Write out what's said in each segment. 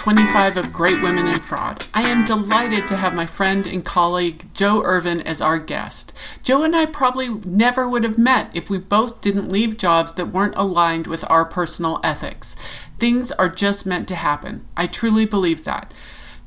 25 of Great Women in Fraud. I am delighted to have my friend and colleague Jo Irvin as our guest. Jo and I probably never would have met if we both didn't leave jobs that weren't aligned with our personal ethics. Things are just meant to happen. I truly believe that.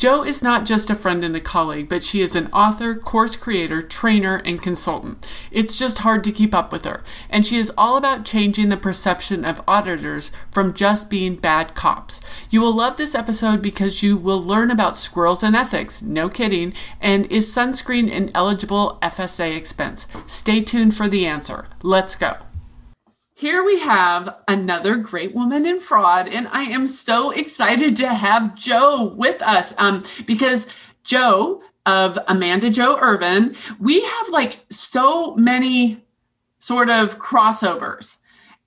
Jo is not just a friend and a colleague, but she is an author, course creator, trainer, and consultant. It's just hard to keep up with her. And she is all about changing the perception of auditors from just being bad cops. You will love this episode because you will learn about squirrels and ethics, no kidding, and is sunscreen an eligible FSA expense? Stay tuned for the answer. Let's go. Here we have another great woman in fraud, and I am so excited to have Jo with us um, because Jo of Amanda Jo Irvin, we have like so many sort of crossovers.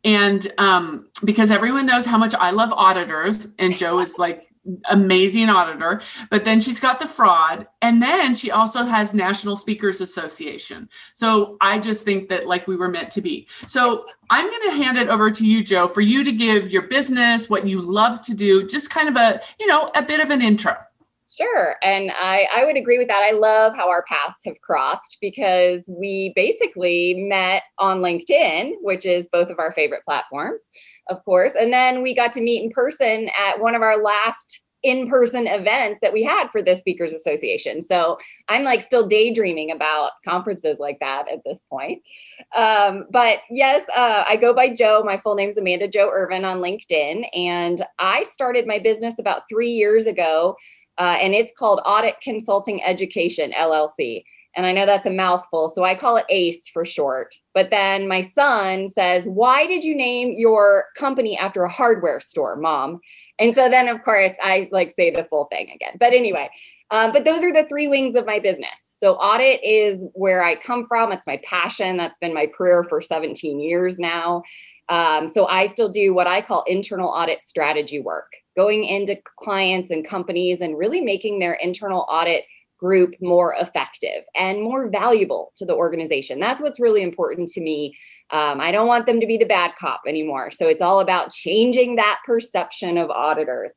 And um, because everyone knows how much I love auditors, and Jo is like amazing auditor but then she's got the fraud and then she also has national speakers association. So i just think that like we were meant to be. So i'm going to hand it over to you jo for you to give your business what you love to do just kind of a you know a bit of an intro Sure. And I, I would agree with that. I love how our paths have crossed because we basically met on LinkedIn, which is both of our favorite platforms of course. And then we got to meet in person at one of our last in-person events that we had for the speakers association so i'm like still daydreaming about conferences like that at this point um, but yes uh, i go by Jo. my full name is amanda Jo irvin on linkedin and i started my business about three years ago uh, and it's called audit consulting education llc and I know that's a mouthful, so I call it ACE for short. But then my son says, Why did you name your company after a hardware store, mom? And so then, of course, I like say the full thing again. But anyway, um, but those are the three wings of my business. So audit is where I come from. It's my passion. That's been my career for 17 years now. Um, so I still do what I call internal audit strategy work, going into clients and companies and really making their internal audit group more effective and more valuable to the organization. That's what's really important to me. Um, I don't want them to be the bad cop anymore. So it's all about changing that perception of auditors.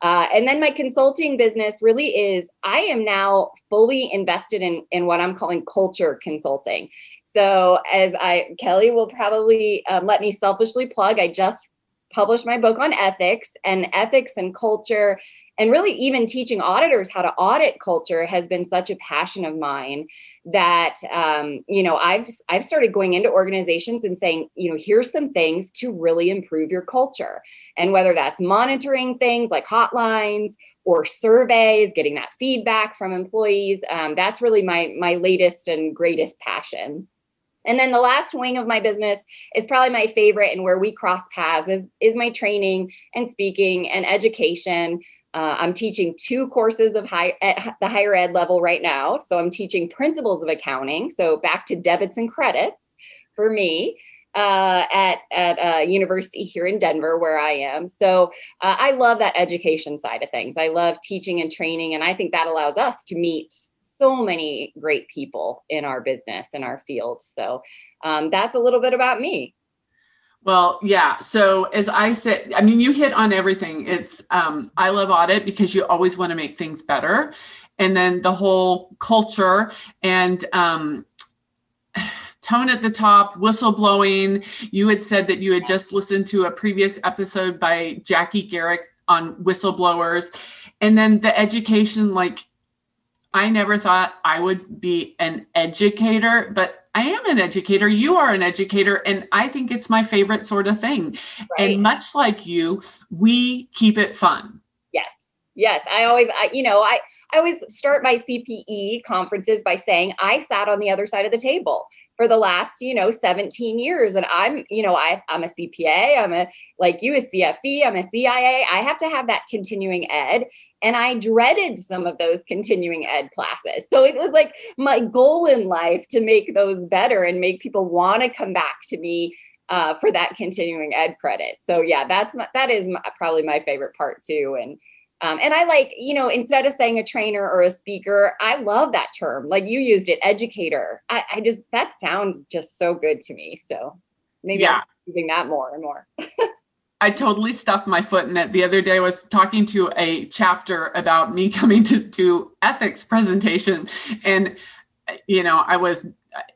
Uh, and then my consulting business really is I am now fully invested in, in what I'm calling culture consulting. So, as I, Kelly will probably um, let me selfishly plug, I just published my book on ethics, and ethics and culture and really even teaching auditors how to audit culture has been such a passion of mine that um, you know i've i've started going into organizations and saying you know here's some things to really improve your culture. And whether that's monitoring things like hotlines or surveys getting that feedback from employees um, that's really my my latest and greatest passion and then the last wing of my business is probably my favorite and where we cross paths is, is my training and speaking and education uh, I'm teaching two courses of high at the higher ed level right now. So I'm teaching principles of accounting. So back to debits and credits for me uh, at at a university here in Denver, where I am. So uh, I love that education side of things. I love teaching and training, and I think that allows us to meet so many great people in our business in our field. So um, that's a little bit about me. Well, yeah. So as I said, I mean, you hit on everything. It's um, I love audit because you always want to make things better, and then the whole culture and um, tone at the top, whistleblowing. You had said that you had just listened to a previous episode by Jackie Garrick on whistleblowers, and then the education. Like, I never thought I would be an educator, but I am an educator. You are an educator. And I think it's my favorite sort of thing. Right. And much like you, we keep it fun. Yes. Yes. I always, I, you know, I, I always start my CPE conferences by saying I sat on the other side of the table for the last, you know, 17 years. And I'm, you know, I, I'm a CPA, I'm a, like you, a CFE, I'm a CIA. I have to have that continuing ed. And I dreaded some of those continuing ed classes. So it was like my goal in life to make those better and make people want to come back to me uh, for that continuing ed credit. So yeah, that's my, that is my, probably my favorite part too. And um, and I like, you know, instead of saying a trainer or a speaker, I love that term. Like you used it, educator. I, I just that sounds just so good to me. So maybe yeah. I'm using that more and more. I totally stuffed my foot in it. The other day I was talking to a chapter about me coming to, to ethics presentation and you know, I was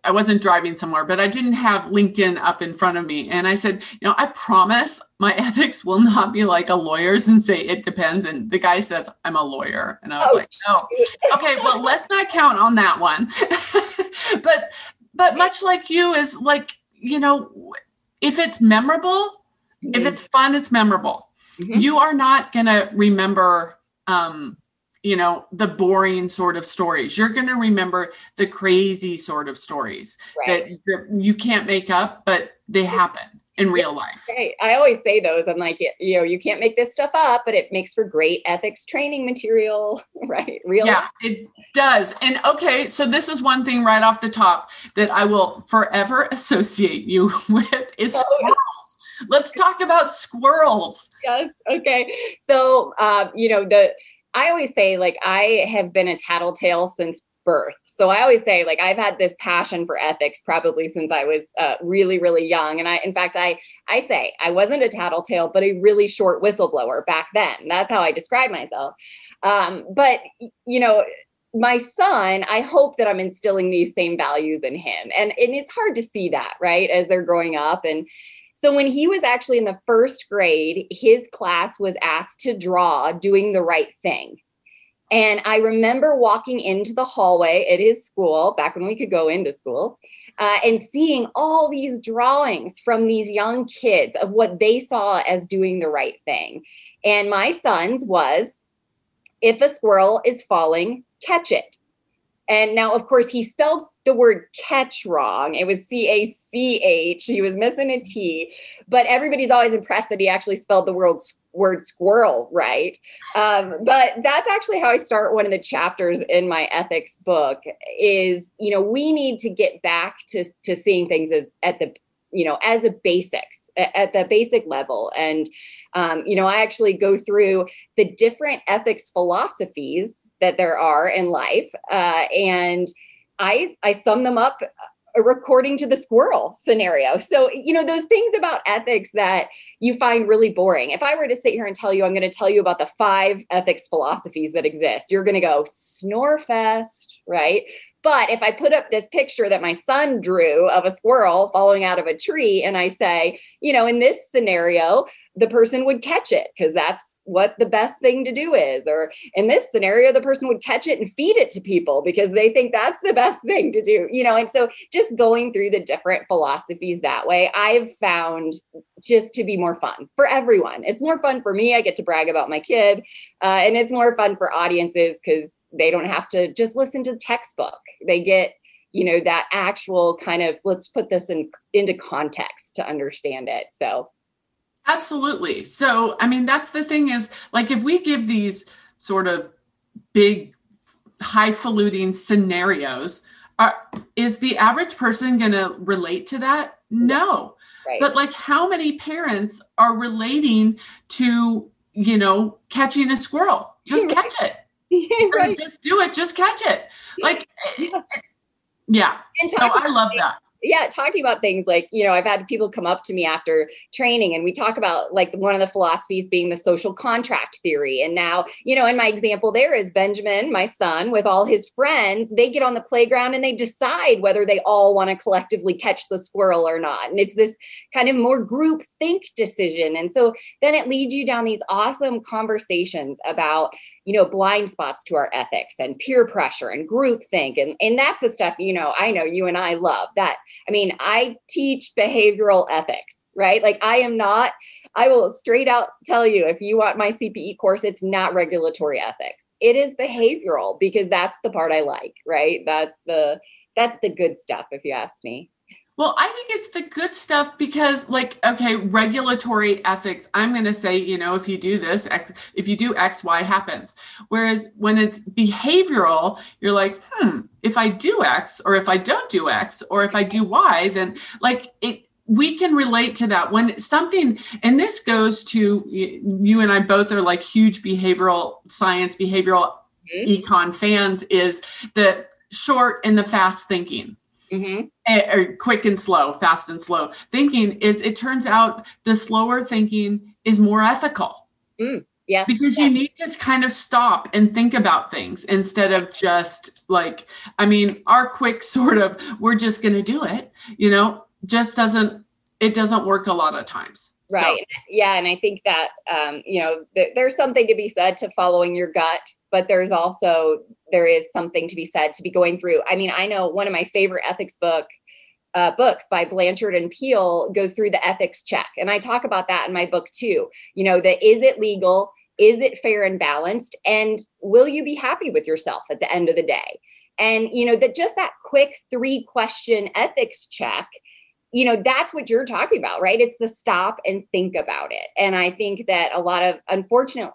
I wasn't driving somewhere, but I didn't have LinkedIn up in front of me. And I said, you know, I promise my ethics will not be like a lawyer's and say it depends. And the guy says, I'm a lawyer. And I was oh. like, oh, okay, well, let's not count on that one. but but much like you is like, you know, if it's memorable, mm-hmm. if it's fun, it's memorable. Mm-hmm. You are not gonna remember um you know the boring sort of stories. You're going to remember the crazy sort of stories right. that, that, you can't make up but they happen in real life. Right. i always say those i'm like you know you can't make this stuff up but it makes for great ethics training material right? Real yeah it does. And okay so this is one thing right off the top that i will forever associate you with is oh, squirrels. Let's talk about squirrels. Yes okay. So uh, you know the I always say, like, I have been a tattletale since birth. So I always say, like, I've had this passion for ethics probably since I was uh, really, really young. And I, in fact, I, I say I wasn't a tattletale, but a really short whistleblower back then. That's how I describe myself. Um, but you know, my son, I hope that I'm instilling these same values in him. And and it's hard to see that, right, as they're growing up. And so when he was actually in the first grade, his class was asked to draw doing the right thing. And I remember walking into the hallway at his school back when we could go into school uh, and seeing all these drawings from these young kids of what they saw as doing the right thing. And my son's was if a squirrel is falling, catch it. And now, of course, he spelled the word catch wrong. It was C A C H. He was missing a T, but everybody's always impressed that he actually spelled the word word squirrel right. Um, but that's actually how I start one of the chapters in my ethics book. Is you know we need to get back to to seeing things as at the you know as a basics at the basic level and um, you know i actually go through the different ethics philosophies that there are in life uh, and I I sum them up according to the squirrel scenario. So, you know, those things about ethics that you find really boring. If I were to sit here and tell you, I'm going to tell you about the five ethics philosophies that exist, you're going to go snorefest, right? But if I put up this picture that my son drew of a squirrel falling out of a tree and I say, you know, in this scenario, the person would catch it because that's what the best thing to do is. Or in this scenario, the person would catch it and feed it to people because they think that's the best thing to do, you know. And so just going through the different philosophies that way, I've found just to be more fun for everyone. It's more fun for me. I get to brag about my kid, uh, and it's more fun for audiences because they don't have to just listen to the textbook. They get you know that actual kind of let's put this in into context to understand it so Absolutely. So, I mean, that's the thing is like if we give these sort of big, highfalutin scenarios, are, is the average person going to relate to that? No. Right. But like, how many parents are relating to, you know, catching a squirrel? Just catch it. Right. Just do it. Just catch it. Like, yeah. So I love that yeah, talking about things like, you know, I've had people come up to me after training and we talk about like one of the philosophies being the social contract theory. And now, you know, in my example there is Benjamin, my son, with all his friends, they get on the playground and they decide whether they all want to collectively catch the squirrel or not. And it's this kind of more group think decision. And so then it leads you down these awesome conversations about, you know, blind spots to our ethics and peer pressure and group think. And, and that's the stuff, you know, I know you and I love that. I mean, I teach behavioral ethics, right? Like I am not, I will straight out tell you if you want my CPE course, it's not regulatory ethics. It is behavioral because that's the part I like, right? That's the that's the good stuff if you ask me. Well, I think it's the good stuff because, like, okay, regulatory ethics, I'm going to say, you know, if you do this, X, if you do X, Y happens. Whereas when it's behavioral, you're like, hmm, if I do X, or if I don't do X, or if I do Y, then like it, we can relate to that when something, and this goes to you and I both are like huge behavioral science, behavioral mm-hmm. econ fans, is the short and the fast thinking mm-hmm. or quick and slow, fast and slow thinking is it turns out the slower thinking is more ethical. Mm, yeah. Because yeah. you need to kind of stop and think about things instead of just like, I mean, our quick sort of, we're just going to do it, you know, just doesn't, it doesn't work a lot of times. Right. So. Yeah. And I think that, um, you know, th- there's something to be said to following your gut, but there's also, there is something to be said to be going through. I mean, I know one of my favorite ethics book uh, books by Blanchard and Peale goes through the ethics check. And I talk about that in my book too. You know, the is it legal? Is it fair and balanced? And will you be happy with yourself at the end of the day? And, you know, that just that quick three question ethics check you know that's what you're talking about right it's the stop and think about it and i think that a lot of unfortunate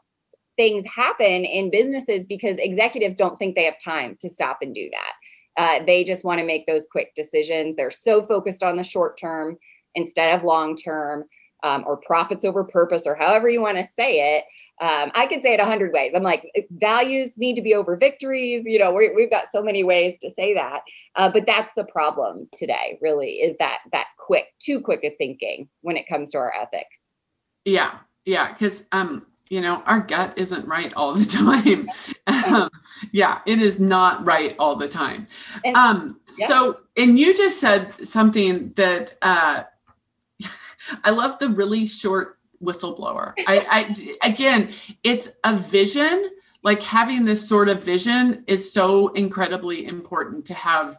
things happen in businesses because executives don't think they have time to stop and do that. Uh, they just want to make those quick decisions. They're so focused on the short term instead of long term um, or profits over purpose or however you want to say it. Um, i could say it a hundred ways. I'm like values need to be over victories. You know we have got so many ways to say that. Uh, but that's the problem today really is that that quick too quick of thinking when it comes to our ethics. Yeah yeah because um you know our gut isn't right all the time um, yeah it is not right all the time um yeah. so and you just said something that uh I love the really short whistleblower. I, I again, it's a vision. Like having this sort of vision is so incredibly important to have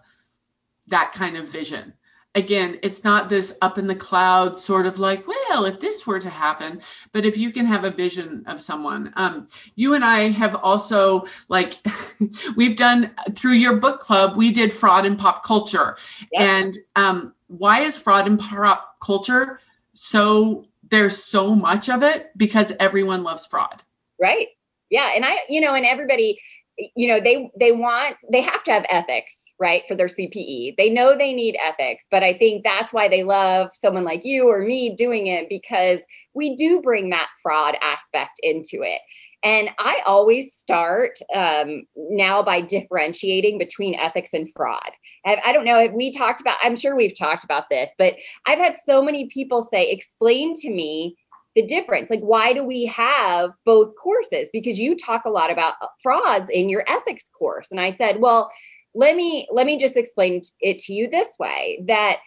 that kind of vision. Again, it's not this up in the cloud sort of like, well, if this were to happen, but if you can have a vision of someone. Um, you and I have also like we've done through your book club, we did fraud in pop culture. Yep. And um, why is fraud in pop culture so there's so much of it because everyone loves fraud. Right. Yeah. And I, you know, and everybody, you know, they they want they have to have ethics, right, for their CPE. They know they need ethics, but I think that's why they love someone like you or me doing it because we do bring that fraud aspect into it. And I always start um, now by differentiating between ethics and fraud. I, I don't know if we talked about, I'm sure we've talked about this, but I've had so many people say, explain to me the difference. Like, why do we have both courses? Because you talk a lot about uh, frauds in your ethics course. And I said, well, let me let me just explain it to you this way that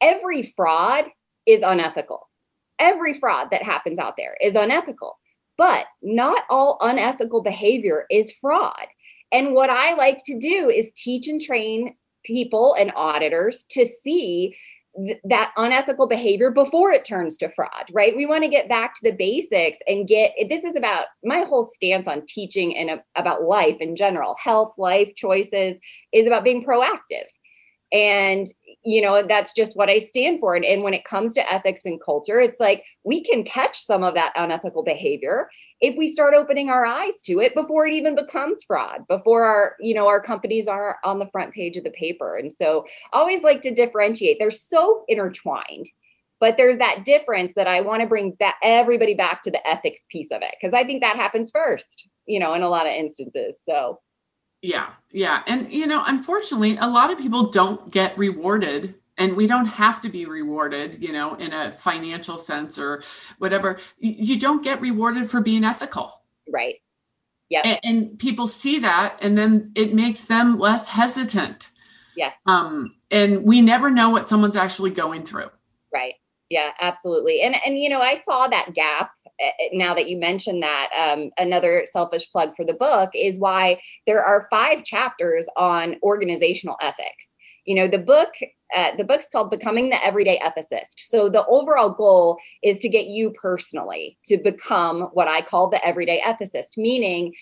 every fraud is unethical every fraud that happens out there is unethical but not all unethical behavior is fraud. And what I like to do is teach and train people and auditors to see th- that unethical behavior before it turns to fraud, right? We want to get back to the basics and get this is about my whole stance on teaching and about life in general, health, life choices is about being proactive. And you know that's just what i stand for and, and when it comes to ethics and culture it's like we can catch some of that unethical behavior if we start opening our eyes to it before it even becomes fraud before our you know our companies are on the front page of the paper and so I always like to differentiate they're so intertwined but there's that difference that i want to bring back everybody back to the ethics piece of it because i think that happens first you know in a lot of instances so yeah, yeah. And, you know, unfortunately, a lot of people don't get rewarded and we don't have to be rewarded you know in a financial sense or whatever. You don't get rewarded for being ethical. Right. Yeah and, and, people see that and then it makes them less hesitant. Yes. Um and we never know what someone's actually going through. Right. Yeah absolutely. And and you know i saw that gap Eh, eh, now that you mentioned that, um, another selfish plug for the book is why there are five chapters on organizational ethics. You know, the book, uh, the book's called Becoming the Everyday Ethicist. So the overall goal is to get you personally to become what I call the everyday ethicist, meaning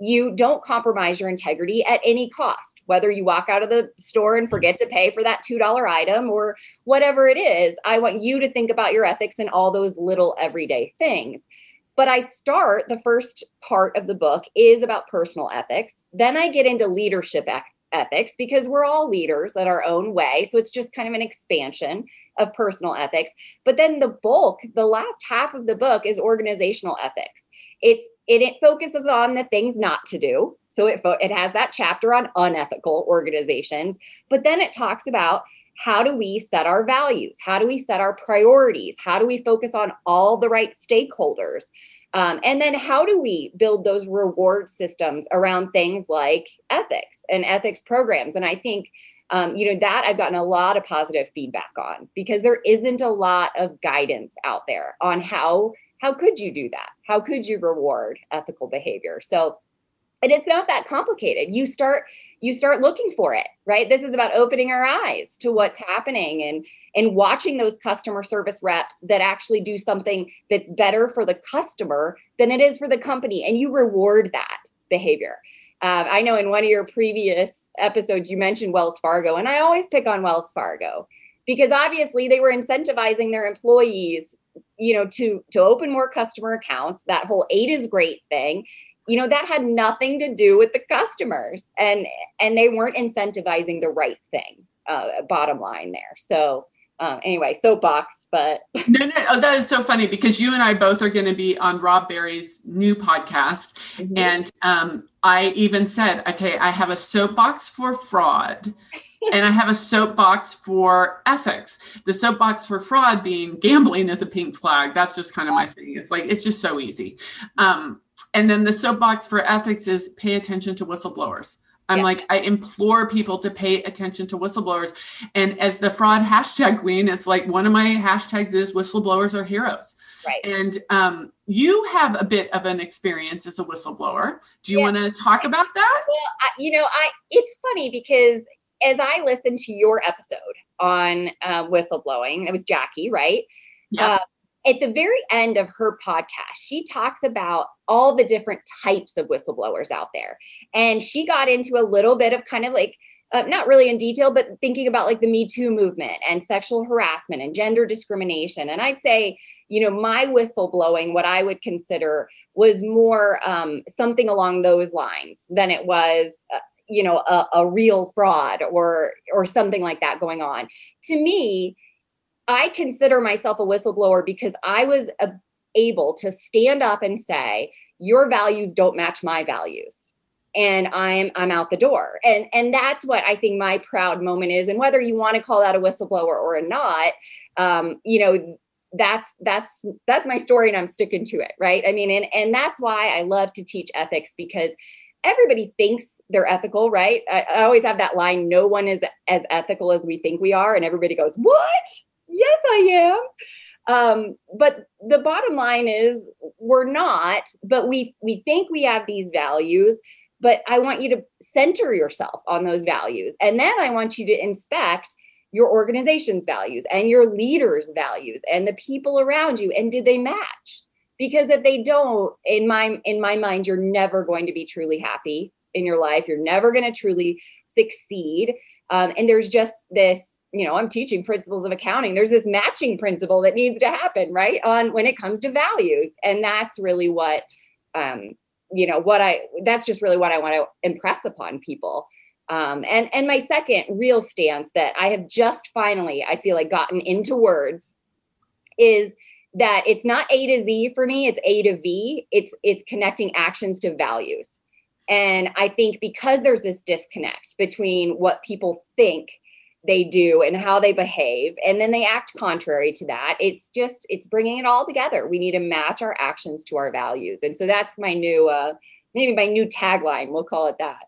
you don't compromise your integrity at any cost. Whether you walk out of the store and forget to pay for that $2 item or whatever it is, I want you to think about your ethics and all those little everyday things. But I start the first part of the book is about personal ethics. Then I get into leadership ethics because we're all leaders at our own way. So it's just kind of an expansion of personal ethics. But then the bulk, the last half of the book is organizational ethics. It's it, it focuses on the things not to do. So it it has that chapter on unethical organizations, but then it talks about how do we set our values? How do we set our priorities? How do we focus on all the right stakeholders? Um, and then how do we build those reward systems around things like ethics and ethics programs? And I think, um, you know, that I've gotten a lot of positive feedback on because there isn't a lot of guidance out there on how how could you do that? How could you reward ethical behavior? So, and it's not that complicated. You start you start looking for it right? This is about opening our eyes to what's happening and and watching those customer service reps that actually do something that's better for the customer than it is for the company and you reward that behavior. Uh, i know in one of your previous episodes you mentioned wells fargo and i always pick on wells fargo because obviously they were incentivizing their employees you know to to open more customer accounts. That whole eight is great thing you know that had nothing to do with the customers and and they weren't incentivizing the right thing uh, bottom line there so um, anyway soapbox but no no oh, that is so funny because you and i both are going to be on rob berry's new podcast mm-hmm. and um, i even said okay i have a soapbox for fraud and I have a soapbox for ethics. The soapbox for fraud being gambling is a pink flag. That's just kind of my thing. It's like it's just so easy. Um, and then the soapbox for ethics is pay attention to whistleblowers. I'm yeah. like, I implore people to pay attention to whistleblowers. And as the fraud hashtag queen, it's like one of my hashtags is whistleblowers are heroes. Right. And um, you have a bit of an experience as a whistleblower. Do you yeah. want to talk about that? Well, I, you know, I it's funny because as I listened to your episode on uh, whistleblowing, it was Jackie, right? Yeah. Uh, at the very end of her podcast, she talks about all the different types of whistleblowers out there. And she got into a little bit of kind of like, uh, not really in detail, but thinking about like the Me Too movement and sexual harassment and gender discrimination. And I'd say, you know, my whistleblowing, what I would consider was more um, something along those lines than it was, uh, you know, a, a real fraud or or something like that going on. To me, I consider myself a whistleblower because I was a, able to stand up and say, your values don't match my values. And I'm I'm out the door. And and that's what I think my proud moment is. And whether you want to call that a whistleblower or not, um, you know, that's that's that's my story and I'm sticking to it, right? I mean, and and that's why I love to teach ethics because everybody thinks they're ethical, right? I, I always have that line, no one is as ethical as we think we are. And everybody goes, What? Yes, I am. Um, but the bottom line is we're not, but we we think we have these values, but I want you to center yourself on those values. And then I want you to inspect your organization's values and your leaders' values and the people around you. And did they match? Because if they don't, in my in my mind, you're never going to be truly happy in your life. You're never going to truly succeed. Um, and there's just this you know, I'm teaching principles of accounting. There's this matching principle that needs to happen, right? On when it comes to values. And that's really what um, you know, what I that's just really what I want to impress upon people. Um, and and my second real stance that I have just finally, I feel like gotten into words is that it's not A to Z for me, it's A to V. It's it's connecting actions to values. And I think because there's this disconnect between what people think they do and how they behave and then they act contrary to that it's just it's bringing it all together we need to match our actions to our values and so that's my new uh maybe my new tagline we'll call it that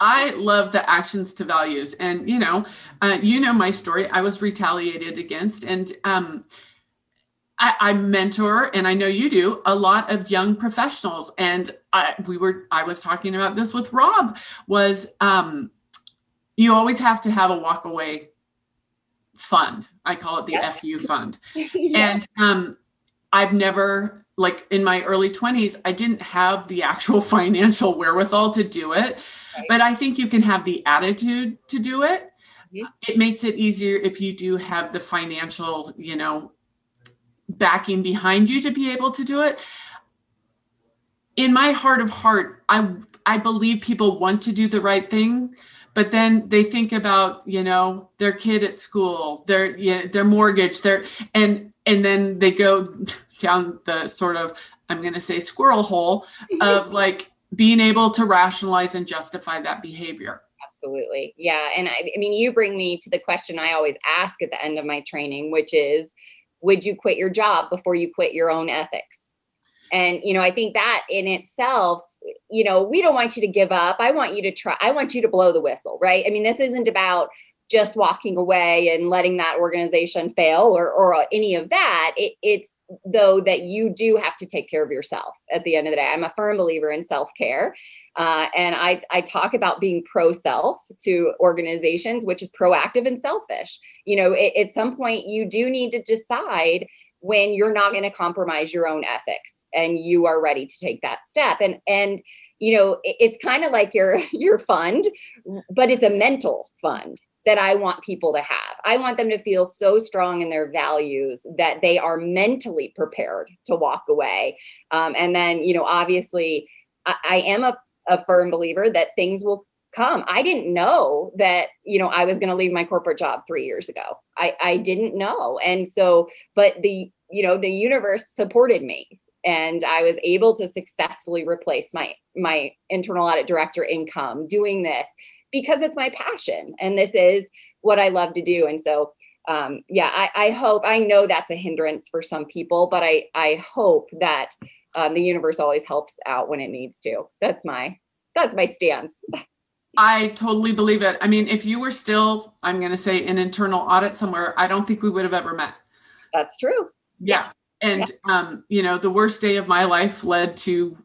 I love the actions to values. And, you know, uh, you know my story. I was retaliated against. And um, I, I, mentor, and I know you do, a lot of young professionals. And I, we were, I was talking about this with Rob, was um, you always have to have a walk away fund. I call it the yep. FU fund. yeah. And um, I've never, like in my early 20s, I didn't have the actual financial wherewithal to do it. Right. But I think you can have the attitude to do it. Mm-hmm. It makes it easier if you do have the financial, you know, backing behind you to be able to do it. In my heart of heart, I I believe people want to do the right thing, but then they think about you know their kid at school their you know, their mortgage their and and then they go down the sort of i'm going to say squirrel hole of like being able to rationalize and justify that behavior. Absolutely. Yeah and I, I mean you bring me to the question i always ask at the end of my training which is would you quit your job before you quit your own ethics? And you know i think that in itself you know, we don't want you to give up. I want you to try. I want you to blow the whistle, right? I mean, this isn't about just walking away and letting that organization fail or or any of that. It, it's though that you do have to take care of yourself at the end of the day. I'm a firm believer in self care. Uh, and I, I talk about being pro self to organizations, which is proactive and selfish. You know, it, at some point, you do need to decide when you're not going to compromise your own ethics and you are ready to take that step and and you know it's kind of like your your fund but it's a mental fund that I want people to have. I want them to feel so strong in their values that they are mentally prepared to walk away. Um, and then, you know, obviously, I, I am a, a firm believer that things will come. I didn't know that, you know, I was going to leave my corporate job three years ago. I, I didn't know. And so, but the, you know, the universe supported me and I was able to successfully replace my, my internal audit director income doing this because it's my passion and this is what I love to do. And so, um, yeah, I, I hope, I know that's a hindrance for some people, but I, I hope that um, the universe always helps out when it needs to. That's my, that's my stance. I totally believe it. I mean, if you were still, I'm going to say, an internal audit somewhere, I don't think we would have ever met. That's true. Yeah. And, yeah. um, you know, the worst day of my life led to,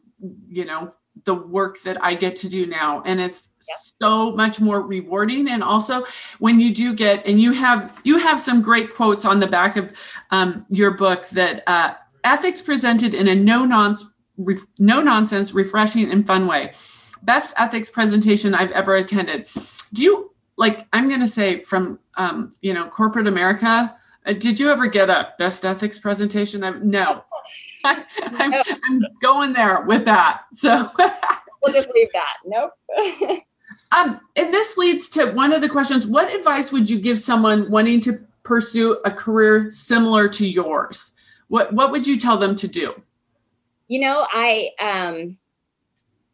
you know, the work that I get to do now. And it's yep. so much more rewarding. And also when you do get, and you have, you have some great quotes on the back of um, your book that uh, ethics presented in a no nonsense, no nonsense, refreshing and fun way best ethics presentation I've ever attended. Do you like? I'm going to say from um, you know corporate America. Uh, did you ever get a best ethics presentation? I've, no. I, I'm, I'm going there with that. So we'll just leave that. Nope. um, and this leads to one of the questions: What advice would you give someone wanting to pursue a career similar to yours? What What would you tell them to do? You know, I um,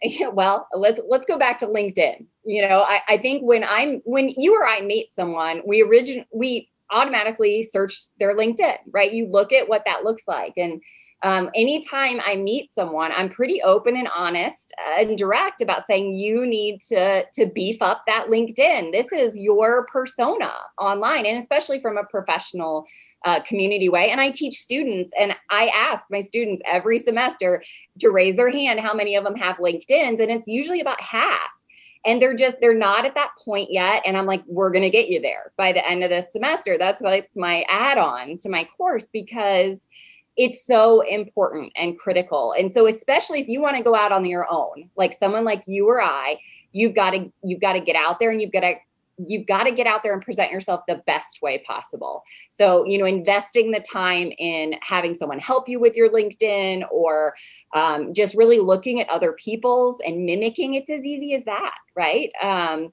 well, let's let's go back to LinkedIn. You know, I, I think when I'm when you or I meet someone, we origin we automatically search their LinkedIn, right? You look at what that looks like. And um, anytime I meet someone, I'm pretty open and honest and direct about saying you need to to beef up that LinkedIn. This is your persona online, and especially from a professional uh, community way. And I teach students, and I ask my students every semester to raise their hand how many of them have LinkedIn's, and it's usually about half. And they're just they're not at that point yet. And I'm like, we're gonna get you there by the end of this semester. That's why it's my add-on to my course because it's so important and critical. And so especially if you want to go out on your own, like someone like you or I, you've got to you've got to get out there and you've got to you've got to get out there and present yourself the best way possible. So, you know, investing the time in having someone help you with your LinkedIn or um, just really looking at other people's and mimicking, it's as easy as that, right? Um,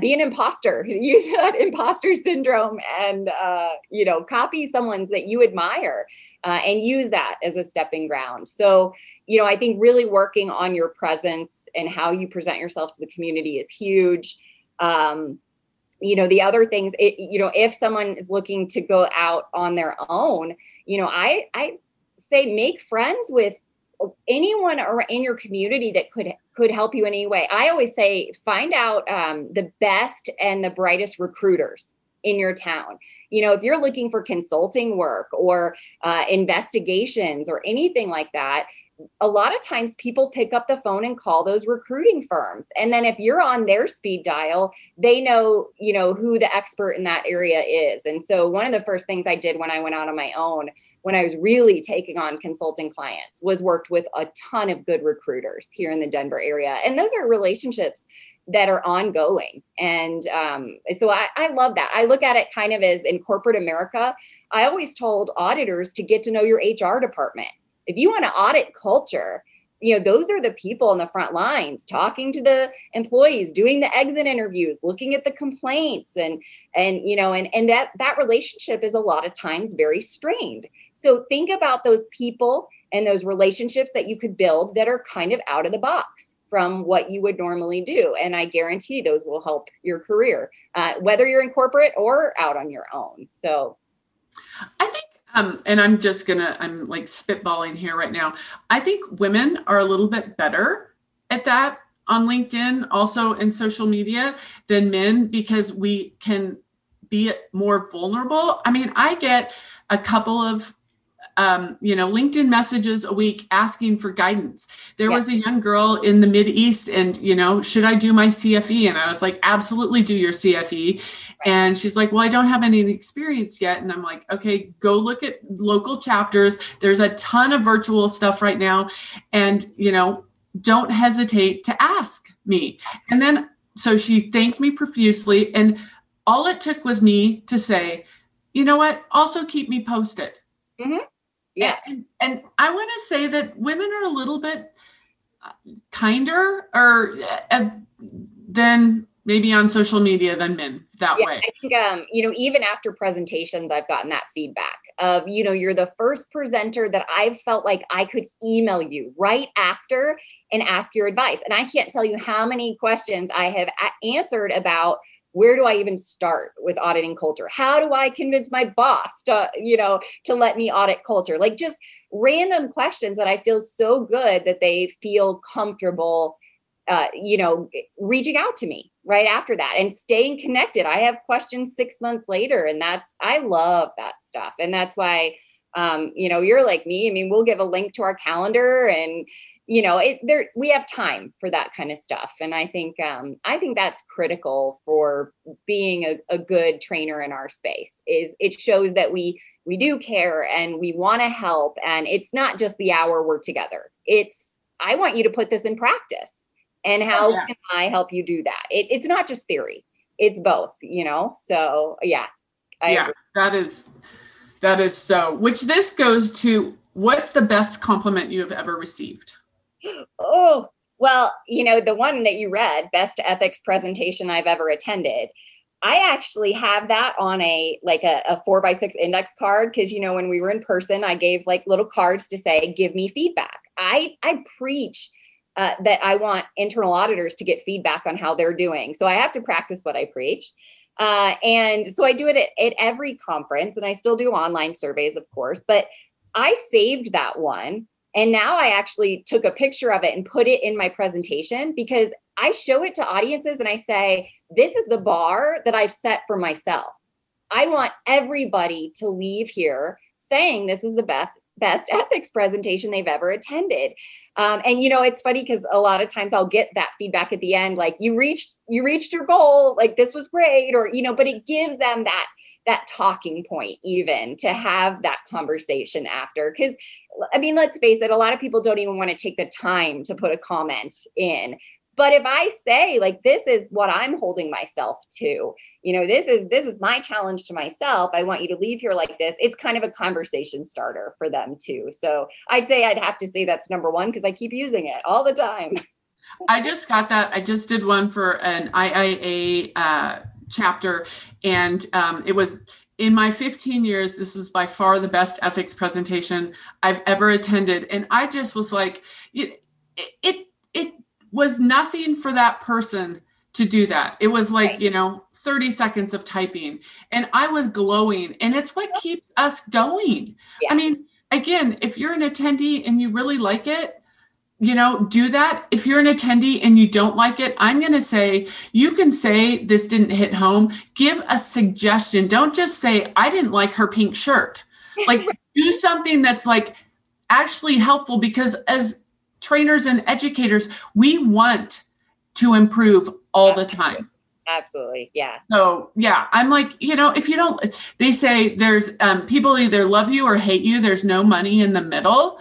be an imposter, use that imposter syndrome and, uh, you know, copy someone's that you admire uh, and use that as a stepping ground. So, you know, I think really working on your presence and how you present yourself to the community is huge. Um, you know the other things it, you know if someone is looking to go out on their own you know i i say make friends with anyone or in your community that could could help you in any way i always say find out um, the best and the brightest recruiters in your town you know if you're looking for consulting work or uh, investigations or anything like that a lot of times people pick up the phone and call those recruiting firms. And then if you're on their speed dial they know you know who the expert in that area is. And so one of the first things i did when i went out on my own when i was really taking on consulting clients was worked with a ton of good recruiters here in the denver area. And those are relationships that are ongoing. And um, so I, I love that. I look at it kind of as in corporate america. I always told auditors to get to know your hr department. If you want to audit culture, you know those are the people in the front lines talking to the employees doing the exit interviews looking at the complaints and and you know and and that that relationship is a lot of times very strained. So think about those people and those relationships that you could build that are kind of out of the box from what you would normally do and i guarantee those will help your career uh, whether you're in corporate or out on your own so i think um, and I'm just gonna, I'm like spitballing here right now. I think women are a little bit better at that on LinkedIn, also in social media, than men because we can be more vulnerable. I mean, I get a couple of um, you know, LinkedIn messages a week asking for guidance. There was a young girl in the Mid East, and you know, should I do my CFE? And I was like, absolutely do your CFE. Right. And she's like, well, I don't have any experience yet. And I'm like, okay, go look at local chapters. There's a ton of virtual stuff right now, and you know, don't hesitate to ask me. And then, so she thanked me profusely, and all it took was me to say, you know what? Also keep me posted. Mm-hmm yeah. And, and i want to say that women are a little bit uh, kinder or uh, than maybe on social media than men that yeah, way. I think um you know even after presentations i've gotten that feedback of you know you're the first presenter that i've felt like i could email you right after and ask your advice. And i can't tell you how many questions i have a- answered about where do I even start with auditing culture? How do I convince my boss to, you know, to let me audit culture? Like just random questions that I feel so good that they feel comfortable uh, you know, reaching out to me right after that and staying connected. I have questions six months later, and that's I love that stuff, and that's why, um, you know, you're like me. I mean, we'll give a link to our calendar, and you know it there we have time for that kind of stuff. And i think um, i think that's critical for being a, a good trainer in our space is it shows that we we do care and we want to help. And it's not just the hour we're together. It's i want you to put this in practice. And oh, how oh, yeah. can i help you do that? It, it's not just theory. It's both you know? So yeah I yeah agree. that is that is so which this goes to what's the best compliment you have ever received oh, well, you know, the one that you read, best ethics presentation I've ever attended. I actually have that on a like a, a four by six index card because you know when we were in person, I gave like little cards to say, "Give me feedback." I I preach uh, that I want internal auditors to get feedback on how they're doing, so I have to practice what I preach. Uh, and so I do it at, at every conference, and I still do online surveys, of course. But I saved that one and now I actually took a picture of it and put it in my presentation because I show it to audiences and I say, this is the bar that I've set for myself. I want everybody to leave here saying this is the best best ethics presentation they've ever attended. Um, and you know, it's funny because a lot of times I'll get that feedback at the end, like you reached you reached your goal, like this was great, or you know, but it gives them that that talking point even to have that conversation after. Because i mean let's face it a lot of people don't even want to take the time to put a comment in. But if i say like this is what i'm holding myself to you know this is this is my challenge to myself. I want you to leave here like this it's kind of a conversation starter for them too. So i'd say i'd have to say that's number one because i keep using it all the time. I just got that i just did one for an iia uh, chapter. And um, it was in my 15 years, this was by far the best ethics presentation I've ever attended. And I just was like, it, it, it was nothing for that person to do that. It was like, you know, 30 seconds of typing. And I was glowing. And it's what keeps us going. Yeah. I mean, again, if you're an attendee and you really like it, you know, do that. If you're an attendee and you don't like it, I'm going to say, you can say this didn't hit home. Give a suggestion. Don't just say, I didn't like her pink shirt. Like, do something that's like actually helpful because as trainers and educators, we want to improve all the time. Absolutely. Yeah. So, yeah, I'm like, you know, if you don't, they say there's um, people either love you or hate you, there's no money in the middle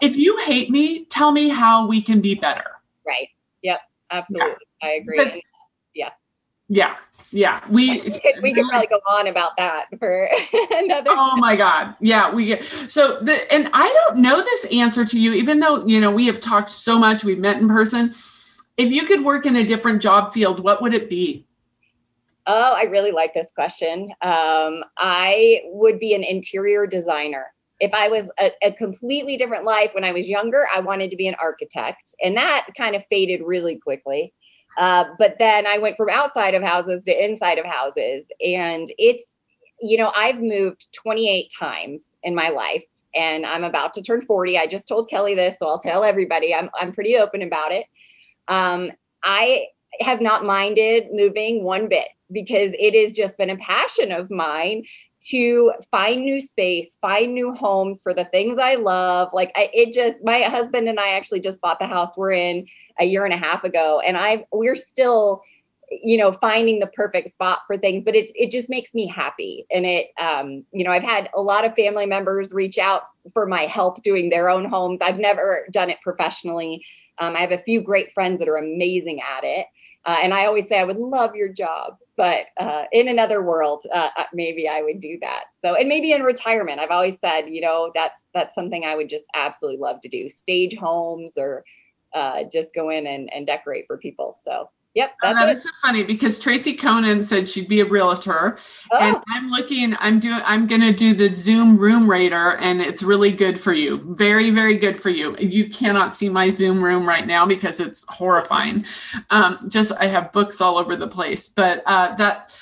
if you hate me, tell me how we can be better. Right. Yep. Absolutely. Yeah. I agree. Yeah. Yeah. Yeah. We we could probably go on about that for another Oh my god. Yeah, we get so the and I don't know this answer to you even though, you know, we have talked so much, we've met in person. If you could work in a different job field, what would it be? Oh, I really like this question. Um, I would be an interior designer. If I was a, a, completely different life when I was younger, I wanted to be an architect, and that kind of faded really quickly. Uh, but then I went from outside of houses to inside of houses, and it's you know I've moved 28 times in my life, and I'm about to turn 40. I just told Kelly this, so I'll tell everybody. I'm I'm pretty open about it. Um, I have not minded moving one bit because it has just been a passion of mine to find new space, find new homes for the things I love. Like I, it just, my husband and I actually just bought the house we're in a year and a half ago, and I we're still, you know, finding the perfect spot for things. But it's it just makes me happy, and it, um, you know, I've had a lot of family members reach out for my help doing their own homes. I've never done it professionally. Um, I have a few great friends that are amazing at it. Uh, and I always say I would love your job, but uh, in another world, uh, uh, maybe I would do that. So, and maybe in retirement, I've always said, you know, that's that's something I would just absolutely love to do: stage homes or uh, just go in and, and decorate for people. So, Yep. Oh, that is so funny because Tracy Conan said she'd be a realtor. Oh. And I'm looking, I'm doing, I'm going to do the Zoom room rater and it's really good for you. Very, very good for you. You cannot see my Zoom room right now because it's horrifying. Um, just, I have books all over the place, but uh, that,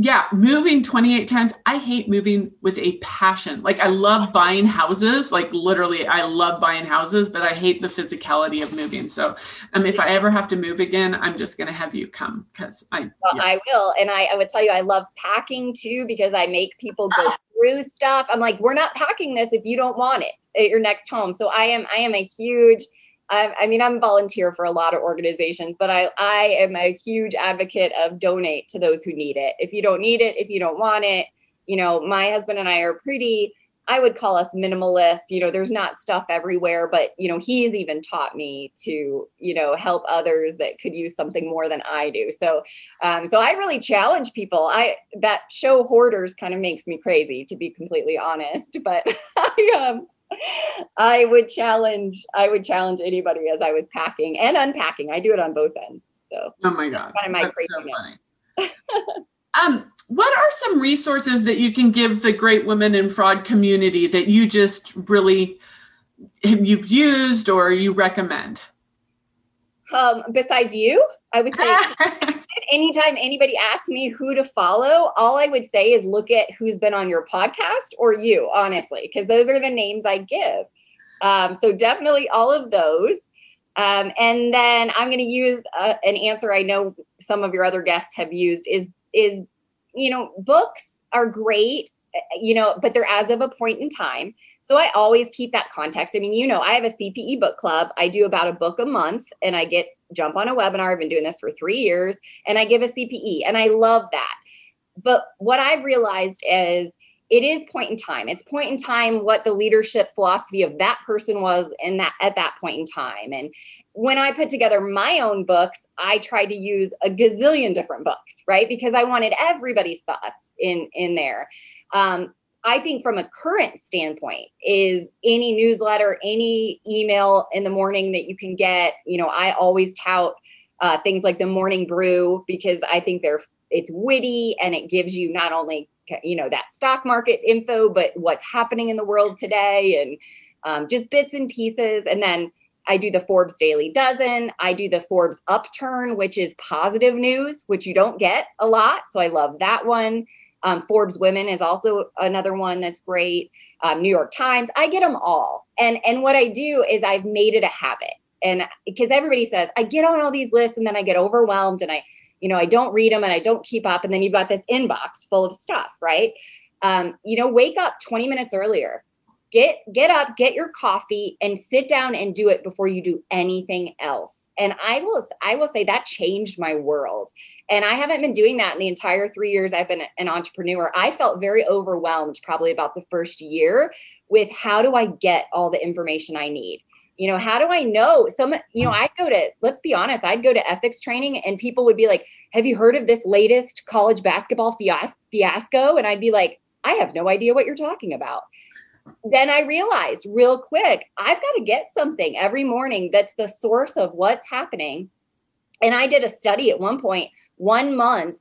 yeah, moving 28 times. I hate moving with a passion. Like I love buying houses, like literally I love buying houses, but I hate the physicality of moving. So um if I ever have to move again, I'm just gonna have you come because I well, yeah. I will. And I, I would tell you I love packing too because I make people go through stuff. I'm like, we're not packing this if you don't want it at your next home. So I am I am a huge I, mean, I'm a volunteer for a lot of organizations, but I, I am a huge advocate of donate to those who need it. If you don't need it, if you don't want it, you know, my husband and I are pretty, I would call us minimalist. You know, there's not stuff everywhere, but, you know, he's even taught me to, you know, help others that could use something more than I do. So, um, so I really challenge people. I, that show Hoarders kind of makes me crazy, to be completely honest, but I, um, I would challenge I would challenge anybody as I was packing and unpacking. I do it on both ends. So oh my god, kind of my That's so funny. um, what are some resources that you can give the great women in fraud community that you just really you've used or you recommend? Um, besides you, I would say anytime anybody asks me who to follow, all I would say is look at who's been on your podcast or you, honestly, because those are the names I give. Um, so definitely all of those. Um, and then I'm going to use uh, an answer I know some of your other guests have used is is you know books are great, eh, you know, but they're as of a point in time. So I always keep that context. I mean, you know, I have a CPE book club. I do about a book a month and I get jump on a webinar. I've been doing this for 3 years and I give a CPE and I love that. But what I've realized is it is point in time. It's point in time what the leadership philosophy of that person was in that at that point in time. And when I put together my own books, I tried to use a gazillion different books, right? Because I wanted everybody's thoughts in in there. Um, I think from a current standpoint is any newsletter, any email in the morning that you can get. You know, I always tout uh, things like the morning brew because I think they're it's witty and it gives you not only you know that stock market info but what's happening in the world today and um, just bits and pieces. And then I do the Forbes Daily Dozen. I do the Forbes Upturn, which is positive news, which you don't get a lot. So I love that one. Um, Forbes Women is also another one that's great. Um, New York Times. I get them all, and and what I do is I've made it a habit, and because everybody says I get on all these lists and then I get overwhelmed and I, you know, I don't read them and I don't keep up, and then you've got this inbox full of stuff, right? Um, you know, wake up 20 minutes earlier. Get get up, get your coffee, and sit down and do it before you do anything else and i will i will say that changed my world. And i haven't been doing that in the entire three years i've been an entrepreneur. I felt very overwhelmed probably about the first year with how do i get all the information i need? You know how do i know? Some you know i go to let's be honest i'd go to ethics training and people would be like have you heard of this latest college basketball fiasco? And i'd be like i have no idea what you're talking about then i realized real quick i've got to get something every morning that's the source of what's happening and i did a study at one point one month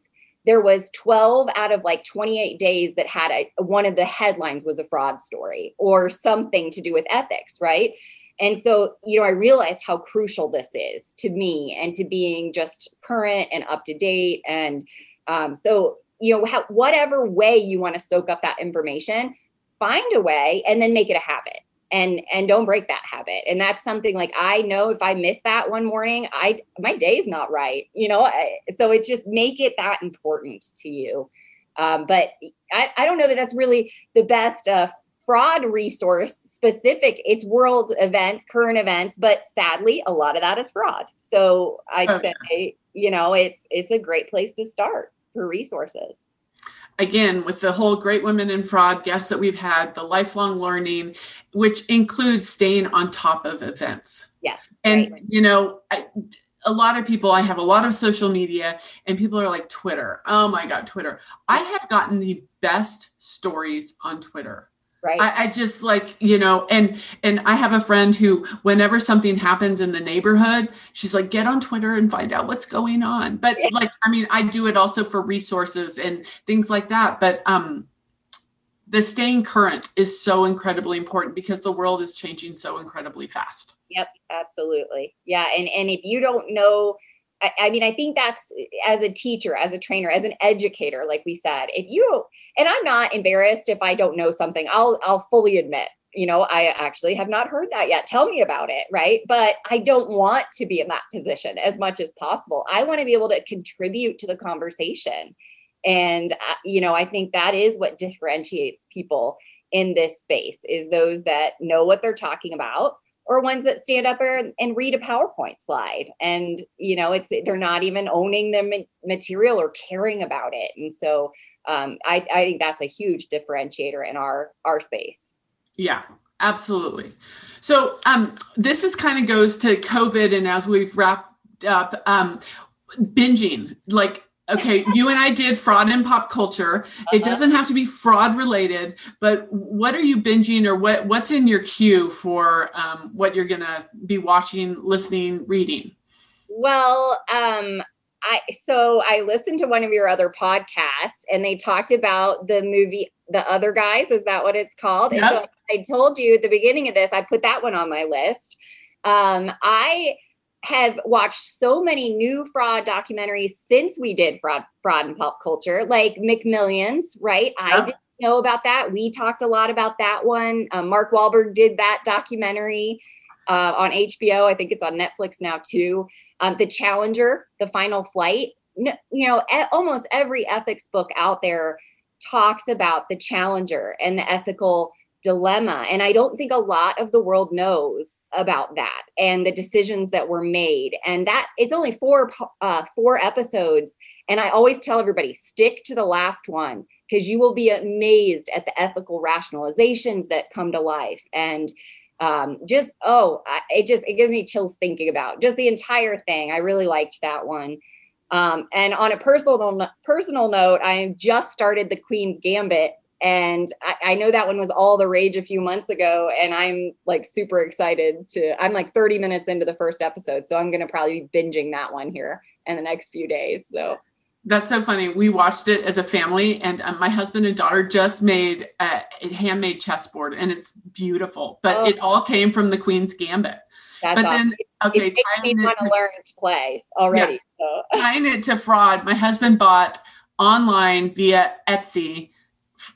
there was 12 out of like 28 days that had a one of the headlines was a fraud story or something to do with ethics right and so, you know, I realized how crucial this is to me and to being just current and up to date. And um, so, you know, whatever way you want to soak up that information, find a way and then make it a habit and and don't break that habit and that's something like i know if i miss that one morning i my day's not right you know I, so it's just make it that important to you um, but I, I don't know that that's really the best uh, fraud resource specific. It's world events, current events, but sadly, a lot of that is fraud. So I'd okay. say, you know, it's it's a great place to start for resources. Again, with the whole Great Women in Fraud guests that we've had, the lifelong learning, which includes staying on top of events. Yeah. And, right. you know, I, a lot of people, I have a lot of social media, and people are like, Twitter. Oh my God, Twitter. I have gotten the best stories on Twitter right. I, I, just like you know and and i have a friend who whenever something happens in the neighborhood she's like get on twitter and find out what's going on. But yeah. like i mean i do it also for resources and things like that but um the staying current is so incredibly important because the world is changing so incredibly fast. Yep absolutely. Yeah and and if you don't know I, I, mean, I think that's as a teacher, as a trainer, as an educator, like we said, if you and I'm not embarrassed if I don't know something, I'll I'll fully admit, you know, I actually have not heard that yet. Tell me about it, right? But I don't want to be in that position as much as possible. I want to be able to contribute to the conversation. And uh, you know, I think that is what differentiates people in this space is those that know what they're talking about or ones that stand up and read a PowerPoint slide. And, you know, it's, they're not even owning the material or caring about it. And so um, I, I think that's a huge differentiator in our, our space. Yeah, absolutely. So um, this is kind of goes to COVID. And as we've wrapped up, um, binging, like Okay, you and I did fraud in pop culture. Uh-huh. It doesn't have to be fraud related, but what are you binging or what what's in your queue for um, what you're gonna be watching, listening, reading? Well, um, I so I listened to one of your other podcasts and they talked about the movie The Other Guys. Is that what it's called? Yep. And so I told you at the beginning of this, I put that one on my list. Um, I have watched so many new fraud documentaries since we did fraud fraud and pop culture like mcmillions right? Yeah. i didn't know about that. We talked a lot about that one. Um, mark Wahlberg did that documentary uh, on hbo i think it's on netflix now too. Um, the challenger the final flight. You know almost every ethics book out there talks about the challenger and the ethical dilemma. And I don't think a lot of the world knows about that and the decisions that were made. And that it's only four uh, four episodes. And I always tell everybody stick to the last one because you will be amazed at the ethical rationalizations that come to life and um, just oh it just it gives me chills thinking about just the entire thing i really liked that one um, and on a personal personal note i just started the queen's gambit and I, I, know that one was all the rage a few months ago and i'm like super excited to i'm like 30 minutes into the first episode so i'm going to probably be binging that one here in the next few days so that's so funny we watched it as a family and um, my husband and daughter just made a, a handmade chessboard and it's beautiful but oh. it all came from the queen's gambit that's but awesome. then okay it makes me want to learn to play already yeah, so. tying it to fraud my husband bought online via etsy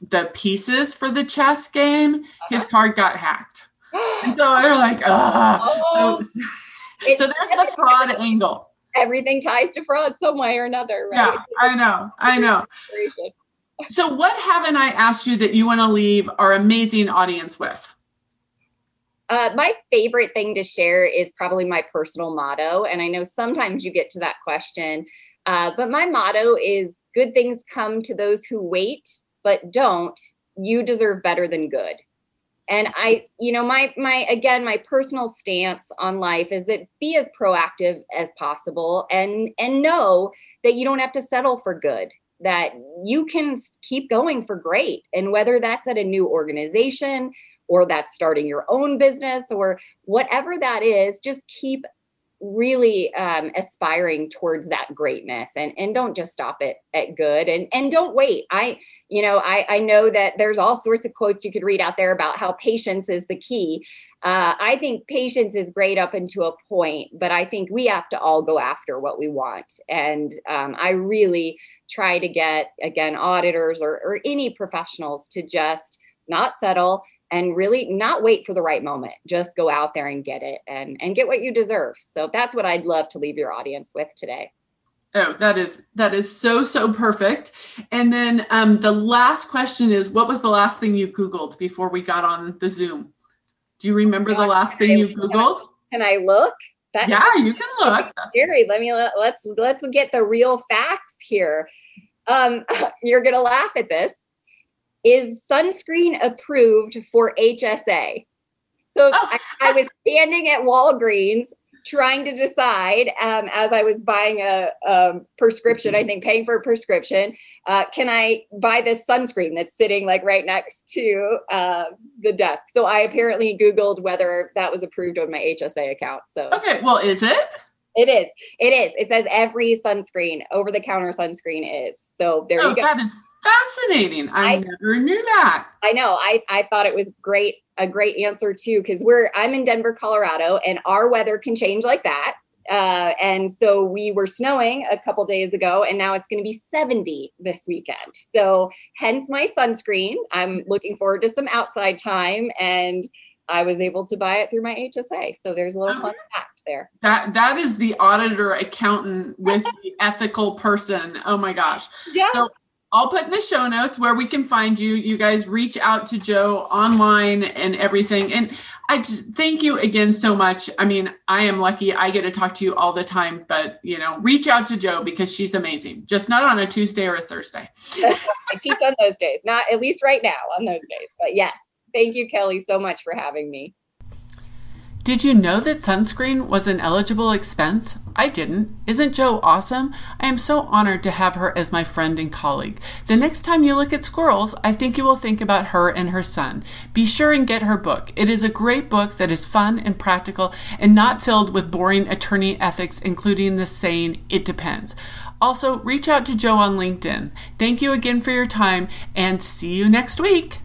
the pieces for the chess game, uh-huh. his card got hacked. and so they're like, oh. so, so there's the fraud angle. Everything ties to fraud some way or another, right? Yeah, I know. I know. So, what haven't I asked you that you want to leave our amazing audience with? Uh, my favorite thing to share is probably my personal motto. And I know sometimes you get to that question, uh, but my motto is good things come to those who wait but don't, you deserve better than good. And I, you know, my my again, my personal stance on life is that be as proactive as possible and and know that you don't have to settle for good that you can keep going for great. And whether that's at a new organization or that's starting your own business or whatever that is, just keep really um, aspiring towards that greatness and and don't just stop it at good and and don't wait. I you know i i know that there's all sorts of quotes you could read out there about how patience is the key. Uh, i think patience is great up into a point but i think we have to all go after what we want. And um, i really try to get again auditors or, or any professionals to just not settle and really not wait for the right moment. Just go out there and get it and and get what you deserve. So that's what i'd love to leave your audience with today. Oh that is that is so so perfect. And then um, the last question is what was the last thing you googled before we got on the zoom? Do you remember the last thing you googled? Can i look? That yeah you can look. Scary let me let's let's get the real facts here. Um you're gonna laugh at this is sunscreen approved for HSA? So oh. I, I, was standing at Walgreens trying to decide um, as I was buying a, a, prescription, I think paying for a prescription, uh, can I buy this sunscreen that's sitting like right next to uh, the desk? So I apparently Googled whether that was approved on my HSA account. So okay, well, is it? It is. It is. It says every sunscreen, over the counter sunscreen is. So there oh, you go. That is fascinating. I, I, never knew that. I know. I, I thought it was great, a great answer too, because we're I'm in Denver, Colorado, and our weather can change like that. Uh, and so we were snowing a couple days ago, and now it's going to be 70 this weekend. So hence my sunscreen. I'm looking forward to some outside time, and I was able to buy it through my HSA. So there's a little fun fact there. That that is the auditor accountant with the ethical person. Oh my gosh. Yeah. So I'll put in the show notes where we can find you. You guys reach out to Jo online and everything. And I thank you again so much. I mean, I am lucky I get to talk to you all the time, but you know, reach out to Jo because she's amazing. Just not on a Tuesday or a Thursday. I teach on those days, not at least right now on those days. But yes, thank you, Kelly, so much for having me. Did you know that sunscreen was an eligible expense? I didn't. Isn't Jo awesome? I am so honored to have her as my friend and colleague. The next time you look at squirrels, I think you will think about her and her son. Be sure and get her book. It is a great book that is fun and practical and not filled with boring attorney ethics, including the saying, it depends. Also, reach out to Jo on LinkedIn. Thank you again for your time and see you next week.